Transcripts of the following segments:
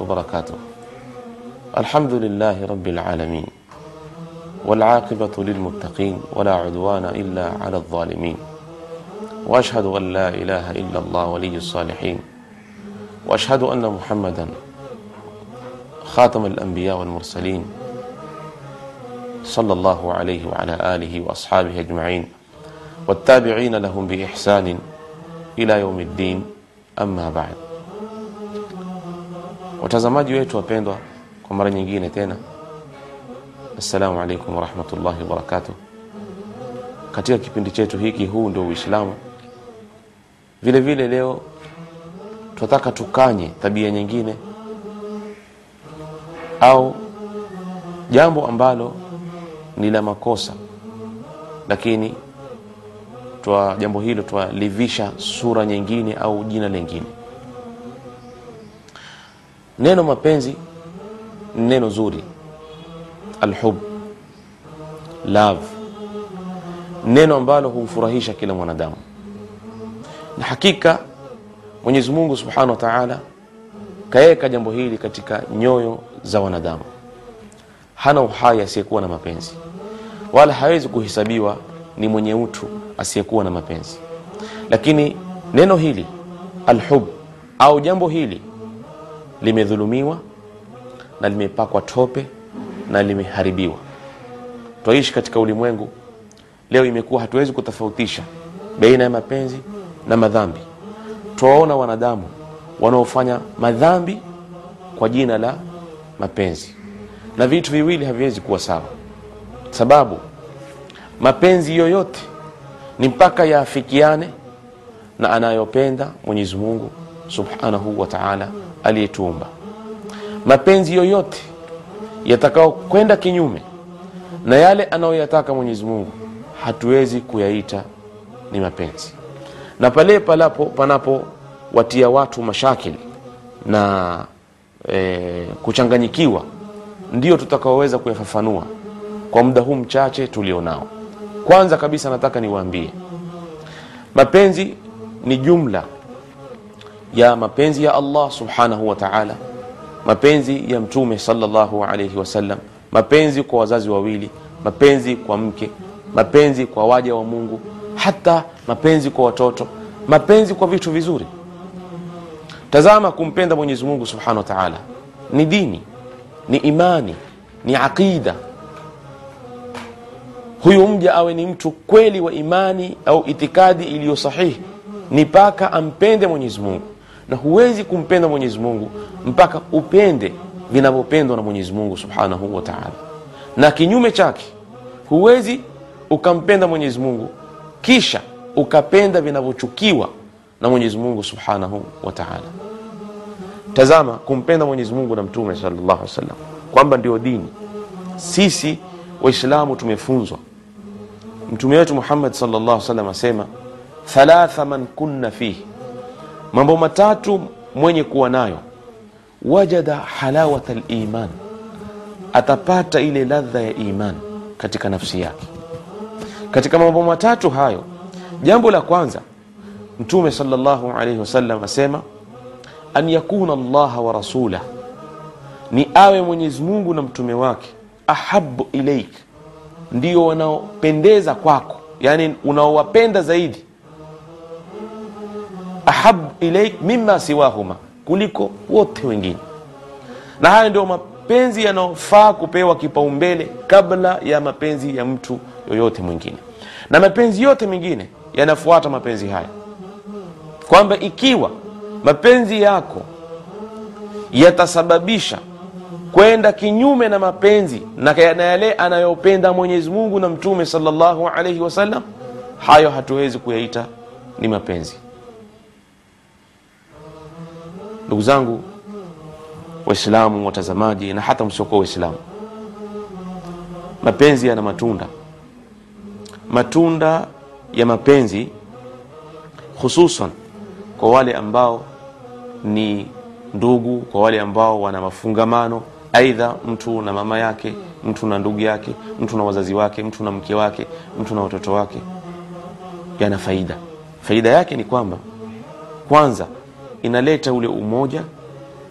وبركاته. الحمد لله رب العالمين والعاقبة للمتقين ولا عدوان إلا على الظالمين. وأشهد أن لا إله إلا الله ولي الصالحين. وأشهد أن محمدا خاتم الأنبياء والمرسلين. صلى الله عليه وعلى آله وأصحابه أجمعين. والتابعين لهم بإحسان إلى يوم الدين. أما بعد. Watazamaji wetu wapendwa kwa mara nyingine tena assalamu alaikum warahmatullahi wabarakatuh katika kipindi chetu hiki huu ndio uislamu. Vile vile leo tunataka tukanye tabia nyingine au jambo ambalo ni la makosa lakini twa jambo hilo twalivisha sura nyingine au jina lingine neno mapenzi ni neno zuri. Alhub love. Neno ambalo humfurahisha kila mwanadamu. Na hakika mwenyezi mungu subhanahu wa taala kaweka jambo hili katika nyoyo za wanadamu. Hana uhai asiyekuwa na mapenzi. Wala hawezi kuhesabiwa ni mwenye utu asiyekuwa na mapenzi. Lakini neno hili alhub au jambo hili limedhulumiwa na limepakwa tope na limeharibiwa. Twaishi katika ulimwengu leo imekuwa hatuwezi kutofautisha baina ya mapenzi na madhambi. Twaona wanadamu wanaofanya madhambi kwa jina la mapenzi. Na vitu viwili haviwezi kuwa sawa. Sababu mapenzi yoyote ni mpaka yaafikiane na anayopenda mwenyezi mungu subhanahu wa taala aliyetuumba. Mapenzi yoyote yatakao kwenda kinyume na yale anayoyataka mwenyezi mungu hatuwezi kuyaita ni mapenzi. Na pale palapo panapo watia watu mashakili na e, kuchanganyikiwa ndio tutakaoweza kuyafafanua kwa muda huu mchache tulionao. Kwanza kabisa nataka niwaambie mapenzi ni jumla ya mapenzi ya allah subhanahu wa taala mapenzi ya mtume sallallahu alaihi wasallam mapenzi kwa wazazi wawili mapenzi kwa mke mapenzi kwa waja wa mungu hata mapenzi kwa watoto mapenzi kwa vitu vizuri. Tazama kumpenda mwenyezi mungu subhanahu wa taala. Ni dini ni imani ni aqida. Huyu mja awe ni mtu kweli wa imani au itikadi iliyo sahihi ni mpaka ampende mwenyezi mungu na huwezi kumpenda mwenyezi mungu mpaka upende vinavyopendwa na mwenyezi mungu subhanahu wa taala. Na kinyume chake huwezi ukampenda mwenyezi mungu kisha ukapenda vinavyochukiwa na mwenyezi mungu subhanahu wa taala. Tazama kumpenda mwenyezi mungu na mtume sallallahu alaihi wasallam kwamba ndio dini. Sisi waislamu tumefunzwa. Mtume wetu muhammad sallallahu alaihi wasallam asema thalatha man kunna fihi mambo matatu mwenye kuwa nayo. Wajada halawata liman atapata ile ladha ya iman katika nafsi yake. Katika mambo matatu hayo jambo la kwanza mtume salllahu alaihi wasallam asema an yakuna llaha wa rasulah ni awe mwenyezi mungu na mtume wake. Ahabu ilaik ndio wanaopendeza kwako. Yani unaowapenda zaidi ahabu ilaik mima siwahuma kuliko wote wengine. Na haya ndio mapenzi yanayofaa kupewa kipaumbele kabla ya mapenzi ya mtu yoyote mwingine. Na mapenzi yote mengine yanafuata mapenzi haya. Kwamba ikiwa mapenzi yako yatasababisha kwenda kinyume na mapenzi na yale anayopenda mwenyezi mungu na mtume salllahu alaihi wasallam hayo hatuwezi kuyaita ni mapenzi ndugu zangu waislamu watazamaji na hata msiokuwa waislamu mapenzi yana matunda. Matunda ya mapenzi hususan kwa wale ambao ni ndugu kwa wale ambao wana mafungamano aidha mtu na mama yake mtu na ndugu yake mtu na wazazi wake mtu na mke wake mtu na watoto wake yana faida. Faida yake ni kwamba kwanza inaleta ule umoja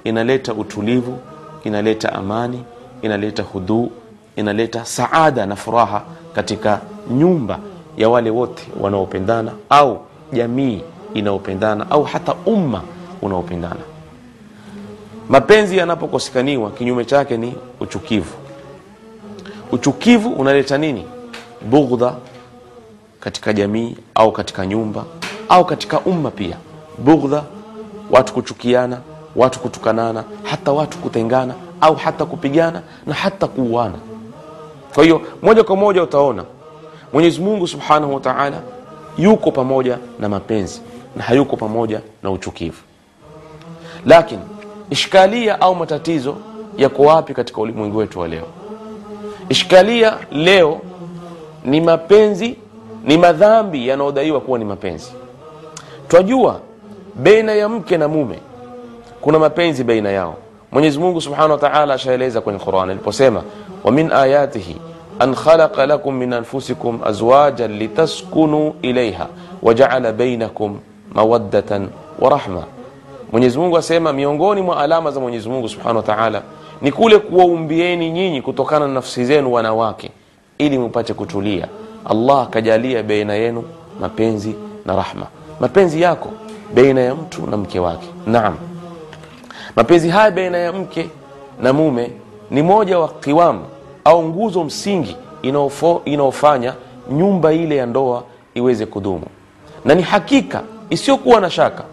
inaleta utulivu inaleta amani inaleta hudhuu inaleta saada na furaha katika nyumba ya wale wote wanaopendana au jamii inayopendana au hata umma unaopendana. Mapenzi yanapokosekaniwa kinyume chake ni uchukivu. Uchukivu unaleta nini? Bughdha katika jamii au katika nyumba au katika umma pia. Bughdha watu kuchukiana watu kutukanana hata watu kutengana au hata kupigana na hata kuuana. Kwa hiyo moja kwa moja utaona mwenyezi mungu subhanahu wa taala yuko pamoja na mapenzi na hayuko pamoja na uchukivu. Lakini ishkalia au matatizo yako wapi katika ulimwengu wetu wa leo? Ishkalia leo ni mapenzi ni madhambi yanayodaiwa kuwa ni mapenzi. Twajua baina ya mke na mume kuna mapenzi baina yao. Mwenyezi mungu subhanahu wa taala ashaeleza kwenye quran aliposema wa min ayatihi an khalaqa lakum min anfusikum azwajan litaskunu ilaiha wajaala bainakum mawaddatan wa rahma. Mwenyezi mungu asema miongoni mwa alama za mwenyezi mungu subhanahu wa taala ni kule kuwaumbieni nyinyi kutokana na nafsi zenu wanawake ili mupate kutulia. Allah akajalia baina yenu mapenzi na rahma. Mapenzi yako baina ya mtu na mke wake. Naam. Mapenzi haya baina ya mke na mume ni moja wa kiwam au nguzo msingi inayofanya nyumba ile ya ndoa iweze kudumu. Na ni hakika isiyokuwa na shaka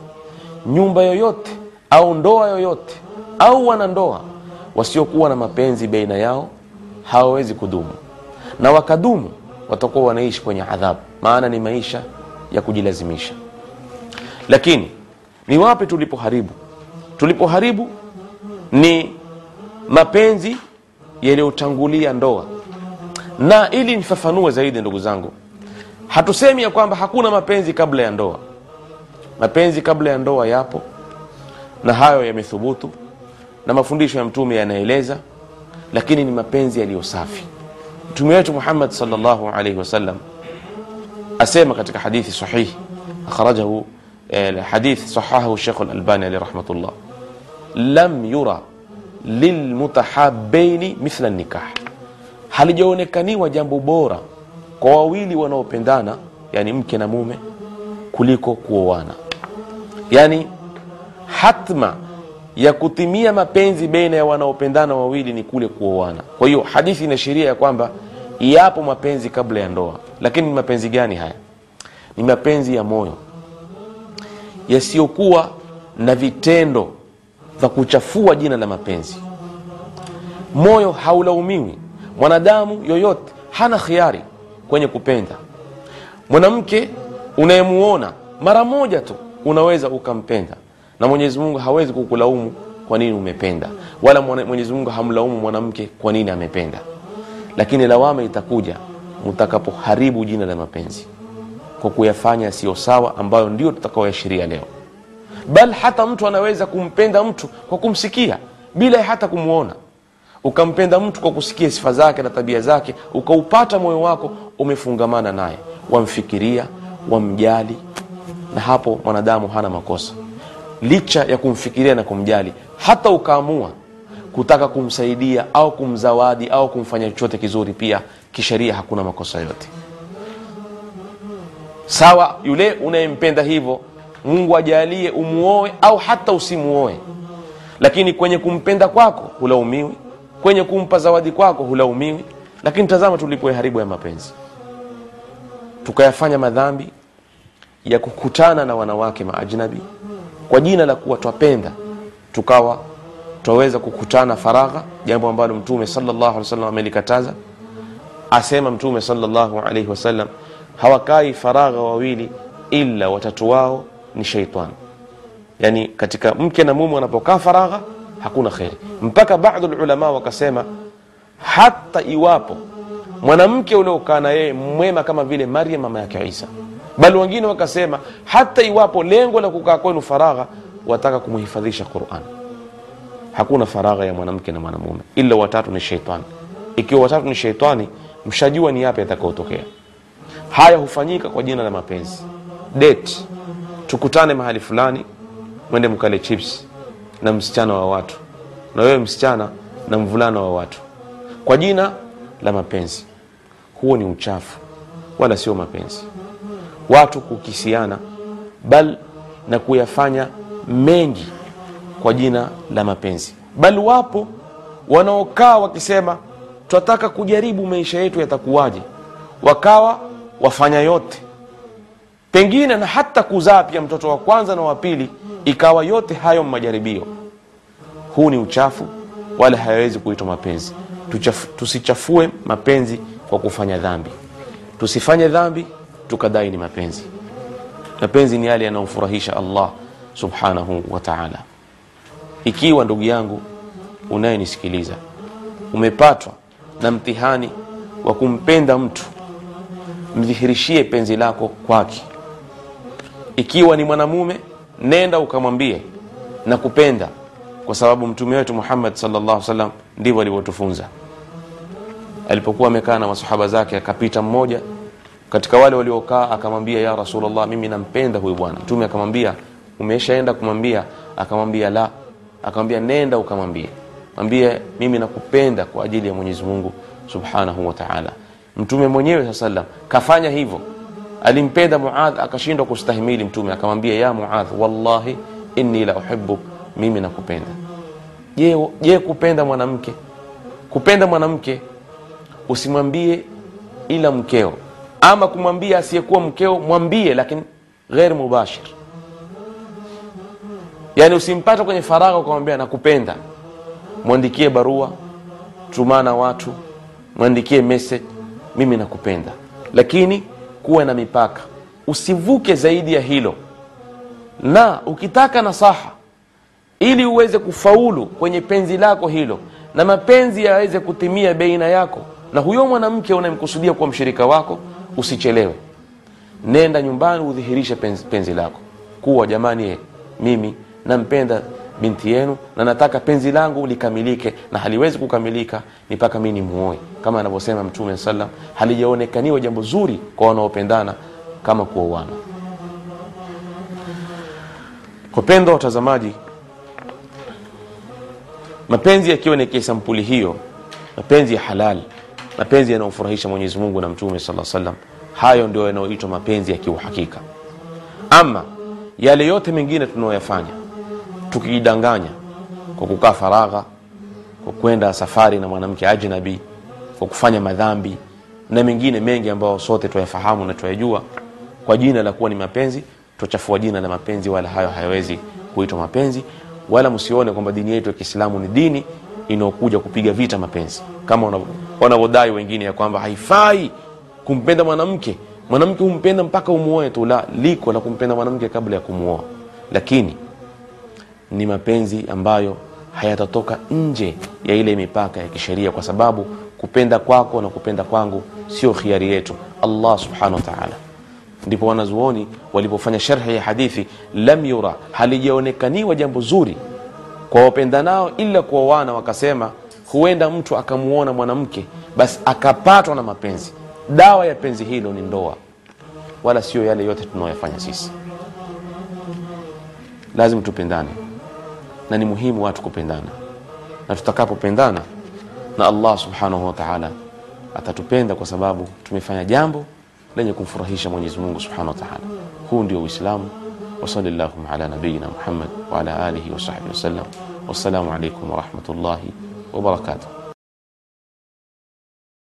nyumba yoyote au ndoa yoyote au wanandoa wasiokuwa na mapenzi baina yao hawawezi kudumu. Na wakadumu watakuwa wanaishi kwenye adhabu. Maana ni maisha ya kujilazimisha lakini ni wapi tulipoharibu? Tulipoharibu ni mapenzi yaliyotangulia ndoa. Na ili nifafanue zaidi ndugu zangu hatusemi ya kwamba hakuna mapenzi kabla ya ndoa. Mapenzi kabla ya ndoa yapo na hayo yamethubutu na mafundisho ya mtume yanaeleza lakini ni mapenzi yaliyo safi. Mtume wetu muhammad salllahu alaihi wasallam asema katika hadithi sahihi akhrajahu eh, hadith الشيخ shekh lalbani alaihi rahmatullah lam yura lilmutahabaini mithla nikah halijaonekaniwa jambo bora kwa wawili wanaopendana yani mke na mume kuliko kuoana yani hatma ya kutimia mapenzi baina ya wanaopendana wawili ni kule kuoana kwa hiyo hadithi inaashiria ya kwamba yapo mapenzi kabla ya ndoa lakini ni mapenzi gani haya ni mapenzi ya moyo yasiyokuwa na vitendo vya kuchafua jina la mapenzi. Moyo haulaumiwi. Mwanadamu yoyote hana khiari kwenye kupenda. Mwanamke unayemuona mara moja tu unaweza ukampenda. Na mwenyezi mungu hawezi kukulaumu kwa nini umependa. Wala mwenyezi mungu hamlaumu mwanamke kwa nini amependa. Lakini lawama itakuja mtakapoharibu jina la mapenzi kwa kuyafanya yasiyo sawa ambayo ndio tutakaoyashiria leo. Bal hata mtu anaweza kumpenda mtu kwa kumsikia bila hata kumwona ukampenda mtu kwa kusikia sifa zake na tabia zake ukaupata moyo wako umefungamana naye. Wamfikiria wamjali na hapo mwanadamu hana makosa. Licha ya kumfikiria na kumjali hata ukaamua kutaka kumsaidia au kumzawadi au kumfanya chochote kizuri pia kisheria hakuna makosa yote sawa yule unayempenda hivyo mungu ajalie umuoe au hata usimuoe. Lakini kwenye kumpenda kwako hulaumiwi. Kwenye kumpa zawadi kwako hulaumiwi. Lakini tazama tulipoiharibu ya mapenzi. Tukayafanya madhambi ya kukutana na wanawake maajnabi kwa jina la kuwa twapenda tukawa twaweza kukutana faragha jambo ambalo mtume salllahu alih wasallam amelikataza. Asema mtume salllahu alaihi wasallam hawakai faragha wawili ila watatu wao ni sheitan yani katika mke na mume wanapokaa faragha hakuna kheri. Mpaka baadhi lulama wakasema hata iwapo mwanamke uliokaa na yeye mwema kama vile maryam mama yake isa bali wengine wakasema hata iwapo lengo la kukaa kwenu faragha wataka kumhifadhisha quran. Hakuna faragha ya mwanamke na mwanamume ila watatu ni sheitani ikiwa watatu ni sheitani mshajua ni yapi yatakaotokea haya hufanyika kwa jina la mapenzi. Date. Tukutane mahali fulani mwende mkale chips na msichana wa watu. Na wewe msichana na mvulana wa watu. Kwa jina la mapenzi. Huo ni uchafu wala sio mapenzi. Watu kukisiana bal na kuyafanya mengi kwa jina la mapenzi. Bali wapo wanaokaa wakisema twataka kujaribu maisha yetu yatakuwaje? Wakawa wafanya yote. Pengine na hata kuzaa pia mtoto wa kwanza na wa pili ikawa yote hayo majaribio. Huu ni uchafu wala hayawezi kuitwa mapenzi. Tuchaf, tusichafue mapenzi kwa kufanya dhambi. Tusifanye dhambi tukadai ni mapenzi. Mapenzi ni yale yanayomfurahisha allah subhanahu wa taala. Ikiwa ndugu yangu unayenisikiliza umepatwa na mtihani wa kumpenda mtu mdhihirishie penzi lako kwake. Ikiwa ni mwanamume nenda ukamwambie na kupenda kwa sababu mtume wetu muhammad salllah salam ndivyo alivyotufunza. Alipokuwa amekaa na masahaba zake akapita mmoja katika wale waliokaa akamwambia ya rasulllah mimi nampenda huyu bwana. Mtume akamwambia umeshaenda kumwambia? Akamwambia la. Akamwambia nenda ukamwambie. Mwambie mimi nakupenda kwa ajili ya mwenyezi mungu subhanahu wa taala mtume mwenyewe saa salam kafanya hivyo. Alimpenda muadh akashindwa kustahimili mtume akamwambia ya muadh wallahi inni la uhibbu, mimi nakupenda. Je, je kupenda mwanamke? Kupenda mwanamke usimwambie ila mkeo. Ama kumwambia asiyekuwa mkeo mwambie lakini ghair mubashir. Yani usimpata kwenye faragha ukamwambia nakupenda. Mwandikie barua tumana watu mwandikie message mimi nakupenda. Lakini kuwe na mipaka. Usivuke zaidi ya hilo. Na ukitaka nasaha ili uweze kufaulu kwenye penzi lako hilo na mapenzi yaweze kutimia beina yako na huyo mwanamke unayemkusudia kuwa mshirika wako usichelewe. Nenda nyumbani udhihirishe penzi, penzi lako. Kuwa jamani mimi nampenda binti yenu na nataka penzi langu likamilike na haliwezi kukamilika ni mpaka mi nimuoe. Kama anavyosema mtume salam halijaonekaniwa jambo zuri kwa wanaopendana kama kuoana. Wapendwa watazamaji mapenzi yakiwa ni kisampuli hiyo mapenzi ya halal, mapenzi yanayofurahisha mwenyezi mungu na mtume saa salam hayo ndio yanayoitwa mapenzi ya kiuhakika. Ama yale yote mengine tunayoyafanya tukijidanganya kwa kukaa faragha kwa kwenda safari na mwanamke ajnabi kwa kufanya madhambi na mengine mengi ambayo sote twayafahamu na twayajua kwa jina la kuwa ni mapenzi tuchafua jina la mapenzi wala hayo hayawezi kuitwa mapenzi. Wala msione kwamba dini yetu ya kiislamu ni dini inayokuja kupiga vita mapenzi. Kama wanavyodai wengine ya kwamba haifai kumpenda mwanamke. Mwanamke humpenda mpaka umuoe tu. La liko la kumpenda mwanamke kabla ya kumuoa. Lakini ni mapenzi ambayo hayatatoka nje ya ile mipaka ya kisheria kwa sababu kupenda kwako na kupenda kwangu sio khiari yetu. Allah subhanahu wa taala. Ndipo wanazuoni walipofanya sharhi ya hadithi lam yura halijaonekaniwa jambo zuri kwa wapendanao ila kuoana wakasema huenda mtu akamuona mwanamke basi akapatwa na mapenzi. Dawa ya penzi hilo ni ndoa wala sio yale yote tunaoyafanya sisi. Lazima tupendane na ni muhimu watu kupendana. Na tutakapopendana na allah subhanahu wa taala atatupenda kwa sababu tumefanya jambo lenye kumfurahisha mwenyezi mungu subhanahu wa taala. Huu ndio uislamu. Wa llahuma ala nabiyina muhammad waala alihi wasahbihi wasallam wassalamu alaikum warahmatullahi wabarakatuh